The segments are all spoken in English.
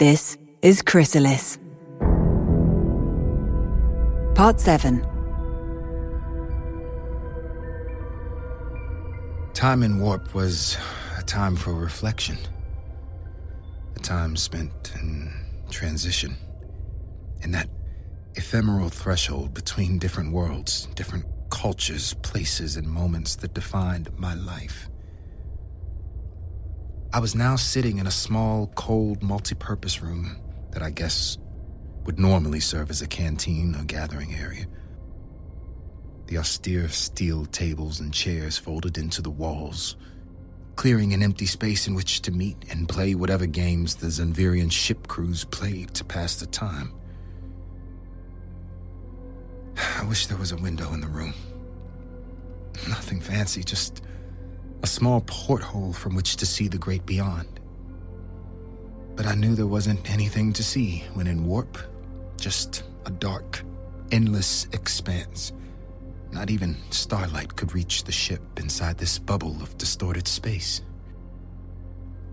This is Chrysalis. Part 7 Time in Warp was a time for reflection, a time spent in transition, in that ephemeral threshold between different worlds, different cultures, places, and moments that defined my life. I was now sitting in a small, cold, multi purpose room that I guess would normally serve as a canteen or gathering area. The austere steel tables and chairs folded into the walls, clearing an empty space in which to meet and play whatever games the Zanvirian ship crews played to pass the time. I wish there was a window in the room. Nothing fancy, just a small porthole from which to see the great beyond. But I knew there wasn't anything to see when in warp, just a dark, endless expanse. Not even starlight could reach the ship inside this bubble of distorted space.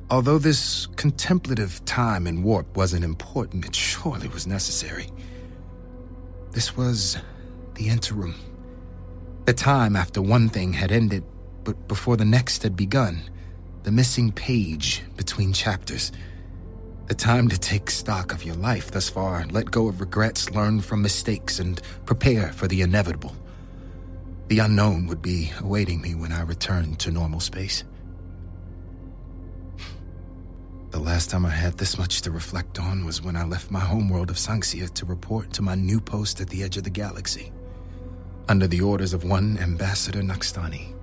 Although this contemplative time in warp wasn't important, it surely was necessary. This was the interim. The time after one thing had ended, but before the next had begun. The missing page between chapters. The time to take stock of your life thus far, let go of regrets, learn from mistakes, and prepare for the inevitable. The unknown would be awaiting me when I returned to normal space. The last time I had this much to reflect on was when I left my homeworld of Sanxia to report to my new post at the edge of the galaxy, under the orders of one Ambassador Naxtani.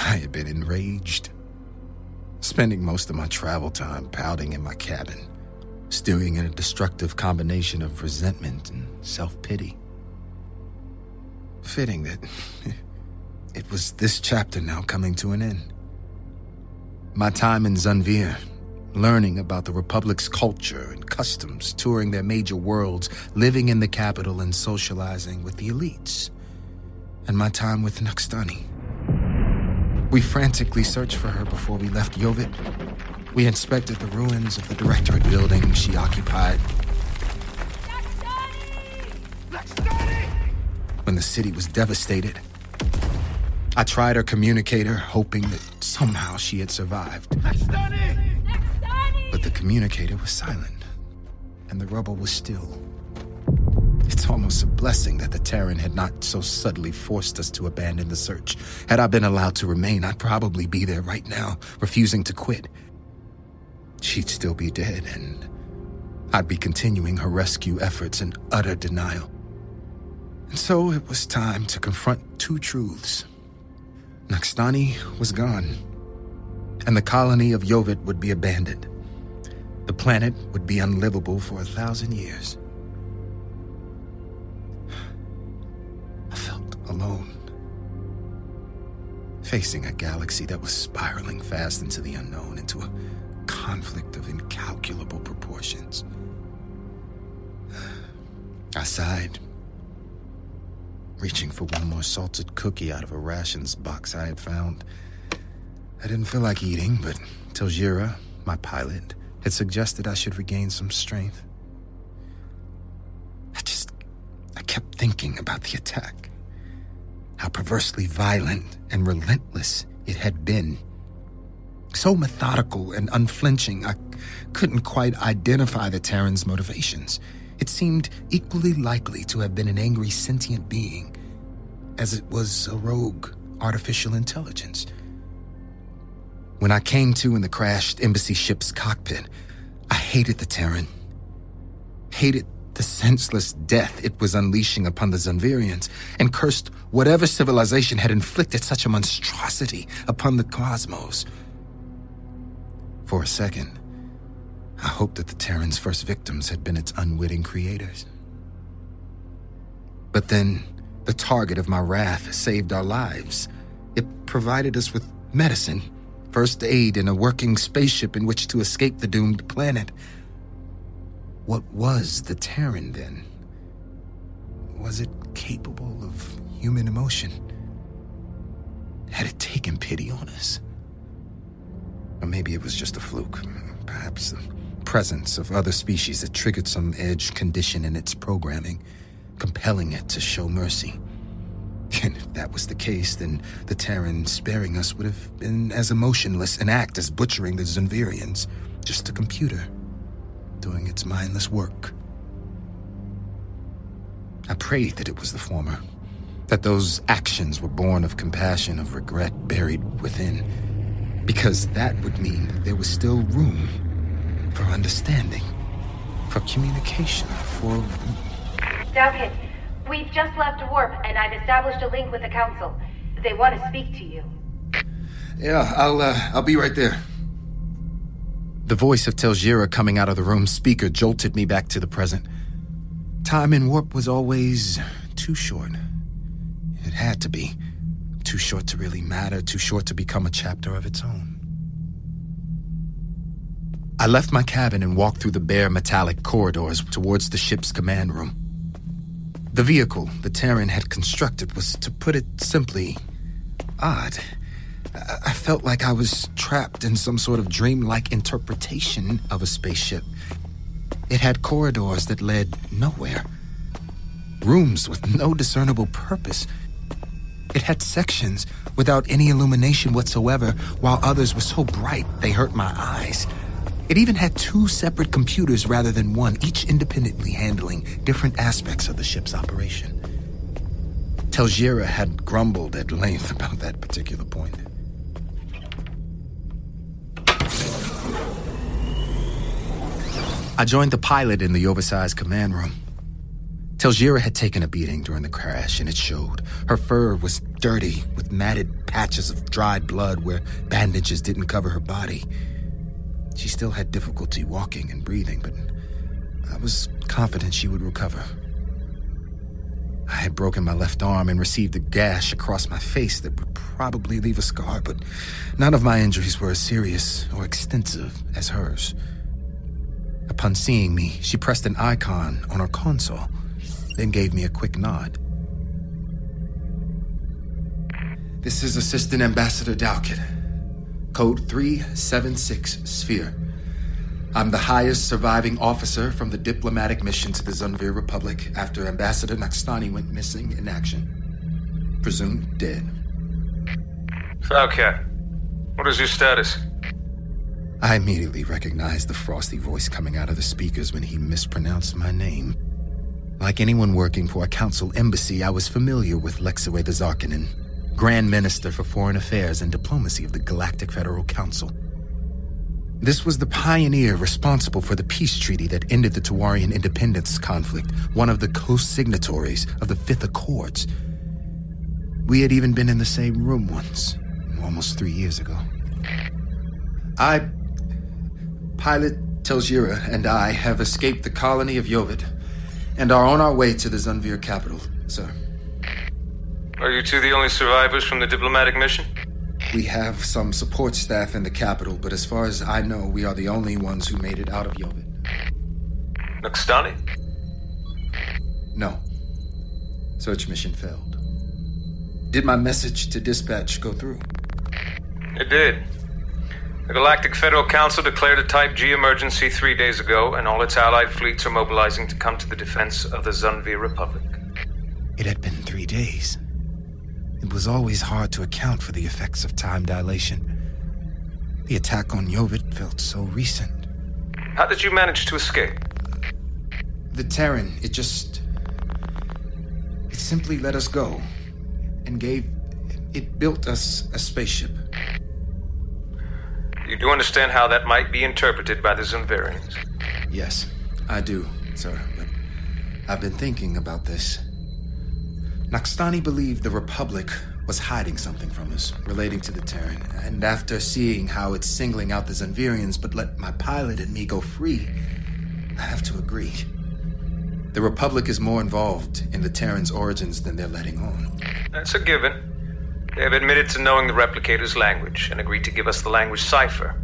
I had been enraged, spending most of my travel time pouting in my cabin, stewing in a destructive combination of resentment and self pity. Fitting that it was this chapter now coming to an end. My time in Zanvir, learning about the Republic's culture and customs, touring their major worlds, living in the capital, and socializing with the elites. And my time with Naxtani. We frantically searched for her before we left Yovit. We inspected the ruins of the Directorate building she occupied. When the city was devastated, I tried her communicator, hoping that somehow she had survived. But the communicator was silent, and the rubble was still. It's almost a blessing that the Terran had not so subtly forced us to abandon the search. Had I been allowed to remain, I'd probably be there right now, refusing to quit. She'd still be dead, and I'd be continuing her rescue efforts in utter denial. And so it was time to confront two truths. Naxtani was gone, and the colony of Yovit would be abandoned. The planet would be unlivable for a thousand years. Alone. Facing a galaxy that was spiraling fast into the unknown, into a conflict of incalculable proportions. I sighed, reaching for one more salted cookie out of a rations box I had found. I didn't feel like eating, but Teljira, my pilot, had suggested I should regain some strength. I just. I kept thinking about the attack. How perversely violent and relentless it had been. So methodical and unflinching, I couldn't quite identify the Terran's motivations. It seemed equally likely to have been an angry sentient being as it was a rogue artificial intelligence. When I came to in the crashed embassy ship's cockpit, I hated the Terran. Hated the senseless death it was unleashing upon the Zanvirians, and cursed whatever civilization had inflicted such a monstrosity upon the cosmos. For a second, I hoped that the Terran's first victims had been its unwitting creators. But then, the target of my wrath saved our lives. It provided us with medicine, first aid, and a working spaceship in which to escape the doomed planet. What was the Terran then? Was it capable of human emotion? Had it taken pity on us? Or maybe it was just a fluke. Perhaps the presence of other species that triggered some edge condition in its programming, compelling it to show mercy. And if that was the case, then the Terran sparing us would have been as emotionless an act as butchering the Zunvirians. Just a computer doing its mindless work. I prayed that it was the former, that those actions were born of compassion, of regret buried within, because that would mean that there was still room for understanding, for communication, for. Dowkins, we've just left warp, and I've established a link with the Council. They want to speak to you. Yeah, I'll, uh, I'll be right there. The voice of Telgira coming out of the room speaker jolted me back to the present. Time in warp was always too short. It had to be. Too short to really matter, too short to become a chapter of its own. I left my cabin and walked through the bare metallic corridors towards the ship's command room. The vehicle the Terran had constructed was, to put it simply, odd. I felt like I was trapped in some sort of dreamlike interpretation of a spaceship. It had corridors that led nowhere, rooms with no discernible purpose. It had sections without any illumination whatsoever, while others were so bright they hurt my eyes. It even had two separate computers rather than one, each independently handling different aspects of the ship's operation. Telgira had grumbled at length about that particular point. I joined the pilot in the oversized command room. Telgira had taken a beating during the crash, and it showed. Her fur was dirty, with matted patches of dried blood where bandages didn't cover her body. She still had difficulty walking and breathing, but I was confident she would recover. I had broken my left arm and received a gash across my face that would probably leave a scar, but none of my injuries were as serious or extensive as hers. Upon seeing me, she pressed an icon on her console, then gave me a quick nod. This is Assistant Ambassador Daoket. Code 376 Sphere. I'm the highest surviving officer from the diplomatic mission to the Zunvir Republic after Ambassador Naxtani went missing in action. Presumed dead. Falcat, what is your status? I immediately recognized the frosty voice coming out of the speakers when he mispronounced my name. Like anyone working for a council embassy, I was familiar with Lexaway the Zarkanin, Grand Minister for Foreign Affairs and Diplomacy of the Galactic Federal Council. This was the pioneer responsible for the peace treaty that ended the Tawarian independence conflict, one of the co-signatories of the Fifth Accords. We had even been in the same room once, almost three years ago. I Pilot Telgira and I have escaped the colony of Yovid and are on our way to the Zunvir capital, sir. Are you two the only survivors from the diplomatic mission? We have some support staff in the capital, but as far as I know, we are the only ones who made it out of Yovid. Naxtani? No. Search mission failed. Did my message to dispatch go through? It did. The Galactic Federal Council declared a Type G emergency three days ago, and all its allied fleets are mobilizing to come to the defense of the Zunvir Republic. It had been three days. It was always hard to account for the effects of time dilation. The attack on Yovid felt so recent. How did you manage to escape? The Terran, it just. It simply let us go. And gave. It built us a spaceship. You do understand how that might be interpreted by the Zunvirians? Yes, I do, sir, but I've been thinking about this. Naxtani believed the Republic was hiding something from us relating to the Terran, and after seeing how it's singling out the Zunvirians but let my pilot and me go free, I have to agree. The Republic is more involved in the Terran's origins than they're letting on. That's a given. They have admitted to knowing the replicator's language and agreed to give us the language cipher.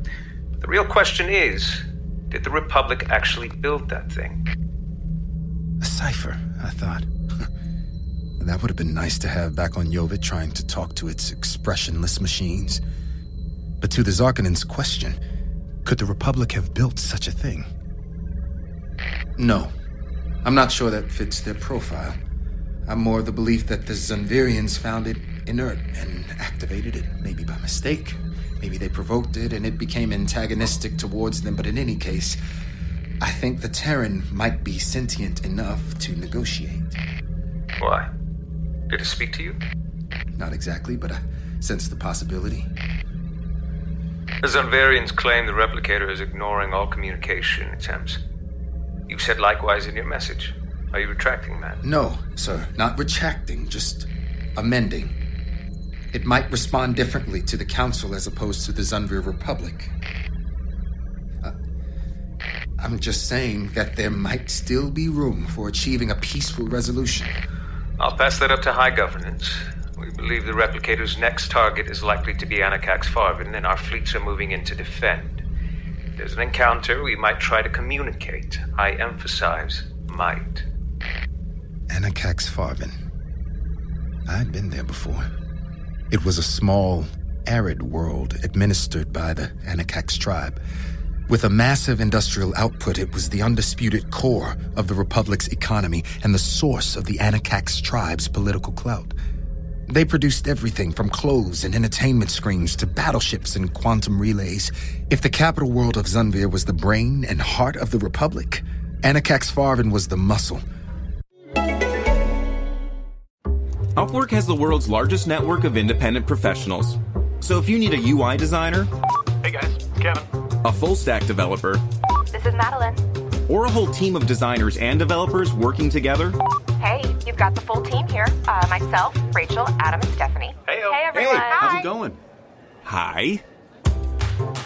The real question is did the Republic actually build that thing? A cipher, I thought. that would have been nice to have back on Yovid trying to talk to its expressionless machines. But to the Zarkanins' question, could the Republic have built such a thing? No. I'm not sure that fits their profile. I'm more of the belief that the Zunvirians found it inert and activated it, maybe by mistake. Maybe they provoked it and it became antagonistic towards them, but in any case, I think the Terran might be sentient enough to negotiate. Why? Did it speak to you? Not exactly, but I sense the possibility. The Zunvarians claim the replicator is ignoring all communication attempts. You said likewise in your message. Are you retracting that? No, sir. Not retracting, just amending. It might respond differently to the Council as opposed to the Zunvir Republic. Uh, I'm just saying that there might still be room for achieving a peaceful resolution. I'll pass that up to High Governance. We believe the replicator's next target is likely to be Anakax Farvin, and our fleets are moving in to defend. If there's an encounter, we might try to communicate. I emphasize might. Anakax Farvin. I'd been there before. It was a small, arid world administered by the Anakax tribe. With a massive industrial output, it was the undisputed core of the Republic's economy and the source of the Anakax tribe's political clout. They produced everything from clothes and entertainment screens to battleships and quantum relays. If the capital world of Zunvir was the brain and heart of the Republic, Anakax Farvin was the muscle. Upwork has the world's largest network of independent professionals. So if you need a UI designer, Hey guys, Kevin. a full stack developer, This is Madeline. or a whole team of designers and developers working together, Hey, you've got the full team here. Uh, myself, Rachel, Adam, and Stephanie. Heyo. Hey, everyone. how's it going? Hi.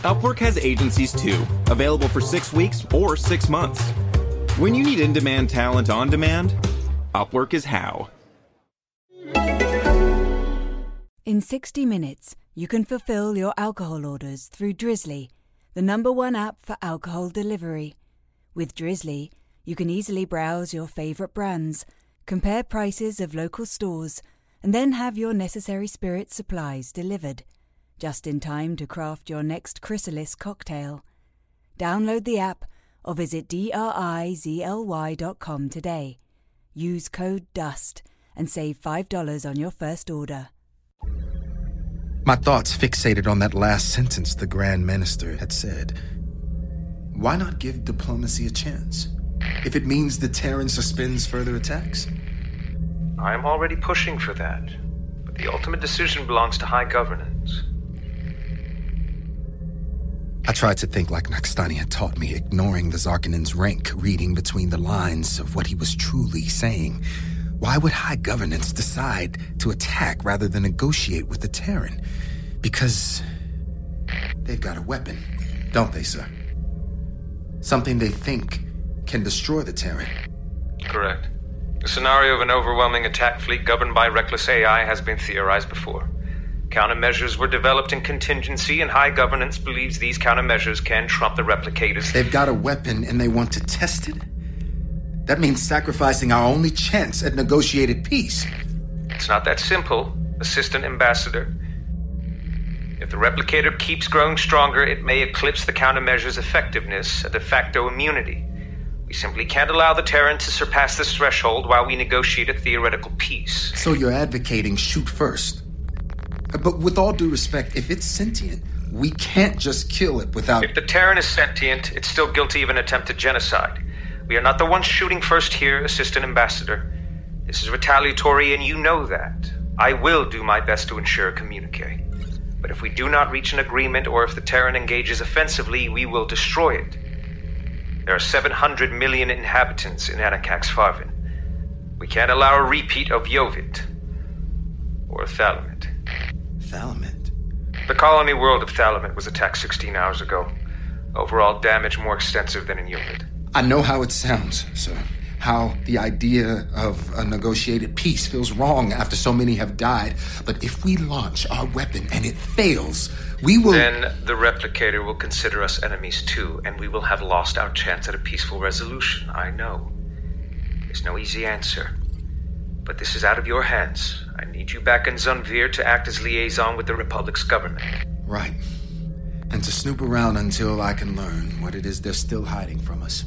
Upwork has agencies too, available for six weeks or six months. When you need in demand talent on demand, Upwork is how. In 60 minutes, you can fulfill your alcohol orders through Drizly, the number one app for alcohol delivery. With Drizly, you can easily browse your favorite brands, compare prices of local stores, and then have your necessary spirit supplies delivered, just in time to craft your next chrysalis cocktail. Download the app or visit drizly.com today. Use code DUST and save $5 on your first order. My thoughts fixated on that last sentence the Grand Minister had said. Why not give diplomacy a chance? If it means the Terran suspends further attacks? I am already pushing for that, but the ultimate decision belongs to High Governance. I tried to think like Naxtani had taught me, ignoring the Zarkanen's rank, reading between the lines of what he was truly saying. Why would High Governance decide to attack rather than negotiate with the Terran? Because they've got a weapon, don't they, sir? Something they think can destroy the Terran. Correct. The scenario of an overwhelming attack fleet governed by reckless AI has been theorized before. Countermeasures were developed in contingency, and High Governance believes these countermeasures can trump the replicators. They've got a weapon and they want to test it? That means sacrificing our only chance at negotiated peace. It's not that simple, Assistant Ambassador. If the replicator keeps growing stronger, it may eclipse the countermeasure's effectiveness, a de facto immunity. We simply can't allow the Terran to surpass this threshold while we negotiate a theoretical peace. So you're advocating shoot first. But with all due respect, if it's sentient, we can't just kill it without. If the Terran is sentient, it's still guilty of an attempted genocide. We are not the ones shooting first here, Assistant Ambassador. This is retaliatory, and you know that. I will do my best to ensure a communique. But if we do not reach an agreement, or if the Terran engages offensively, we will destroy it. There are 700 million inhabitants in Anakax Farvin. We can't allow a repeat of Yovit. Or Thalamit. Thalamit. The colony world of Thalamit was attacked 16 hours ago. Overall damage more extensive than in Yovit. I know how it sounds, sir. How the idea of a negotiated peace feels wrong after so many have died. But if we launch our weapon and it fails, we will. Then the replicator will consider us enemies too, and we will have lost our chance at a peaceful resolution. I know. There's no easy answer. But this is out of your hands. I need you back in Zunvir to act as liaison with the Republic's government. Right. And to snoop around until I can learn what it is they're still hiding from us.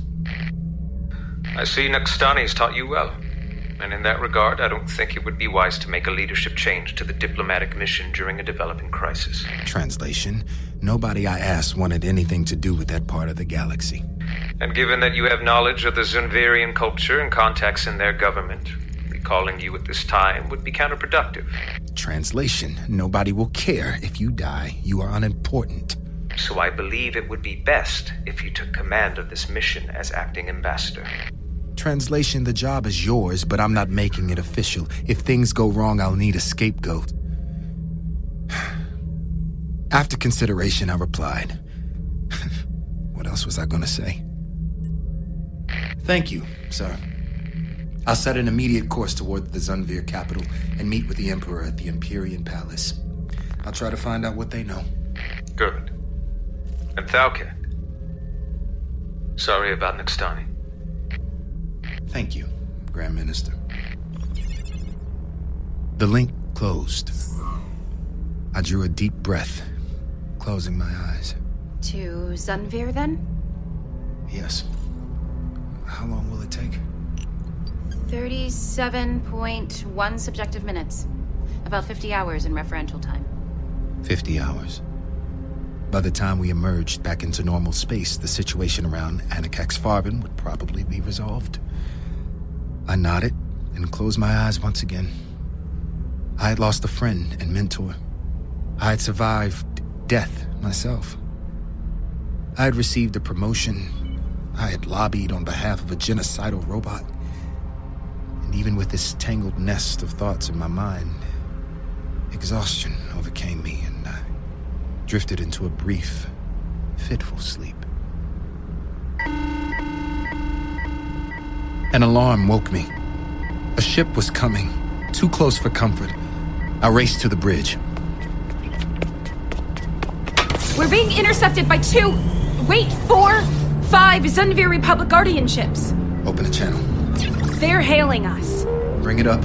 I see Nokstani's taught you well. And in that regard, I don't think it would be wise to make a leadership change to the diplomatic mission during a developing crisis. Translation Nobody I asked wanted anything to do with that part of the galaxy. And given that you have knowledge of the Zunverian culture and contacts in their government, recalling you at this time would be counterproductive. Translation Nobody will care if you die. You are unimportant. So I believe it would be best if you took command of this mission as acting ambassador. Translation The job is yours, but I'm not making it official. If things go wrong, I'll need a scapegoat. After consideration, I replied. what else was I gonna say? Thank you, sir. I'll set an immediate course toward the Zunvir capital and meet with the Emperor at the Empyrean Palace. I'll try to find out what they know. Good. And Thalketh. Sorry about Nokstani. Thank you, Grand Minister. The link closed. I drew a deep breath, closing my eyes. To Zunvir, then? Yes. How long will it take? 37.1 subjective minutes. About 50 hours in referential time. 50 hours. By the time we emerged back into normal space, the situation around Anakax Farvin would probably be resolved. I nodded and closed my eyes once again. I had lost a friend and mentor. I had survived death myself. I had received a promotion. I had lobbied on behalf of a genocidal robot. And even with this tangled nest of thoughts in my mind, exhaustion overcame me and I drifted into a brief, fitful sleep. An alarm woke me. A ship was coming, too close for comfort. I raced to the bridge. We're being intercepted by two, wait, four, five Zunvir Republic Guardian ships. Open the channel. They're hailing us. Bring it up.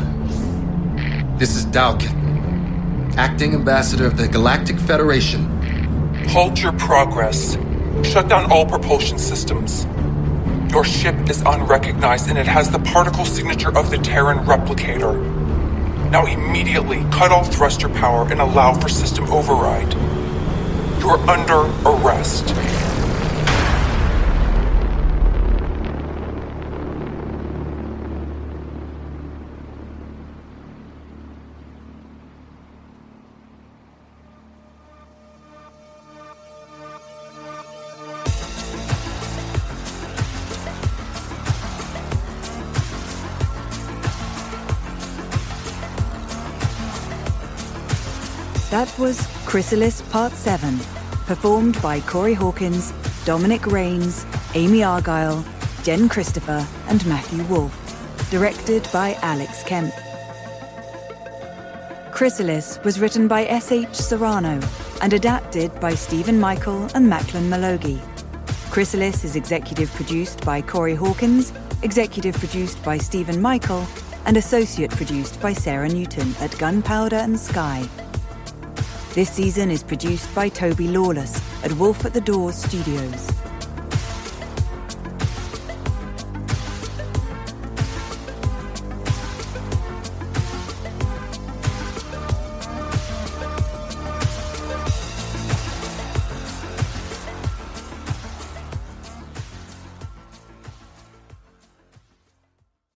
This is Dalkin, acting ambassador of the Galactic Federation. Halt your progress. Shut down all propulsion systems. Your ship is unrecognized and it has the particle signature of the Terran replicator. Now immediately cut all thruster power and allow for system override. You're under arrest. That was Chrysalis Part 7, performed by Corey Hawkins, Dominic Rains, Amy Argyle, Jen Christopher, and Matthew Wolfe. Directed by Alex Kemp. Chrysalis was written by S.H. Serrano and adapted by Stephen Michael and Macklin Malogi. Chrysalis is executive produced by Corey Hawkins, executive produced by Stephen Michael, and associate produced by Sarah Newton at Gunpowder and Sky. This season is produced by Toby Lawless at Wolf at the Doors Studios.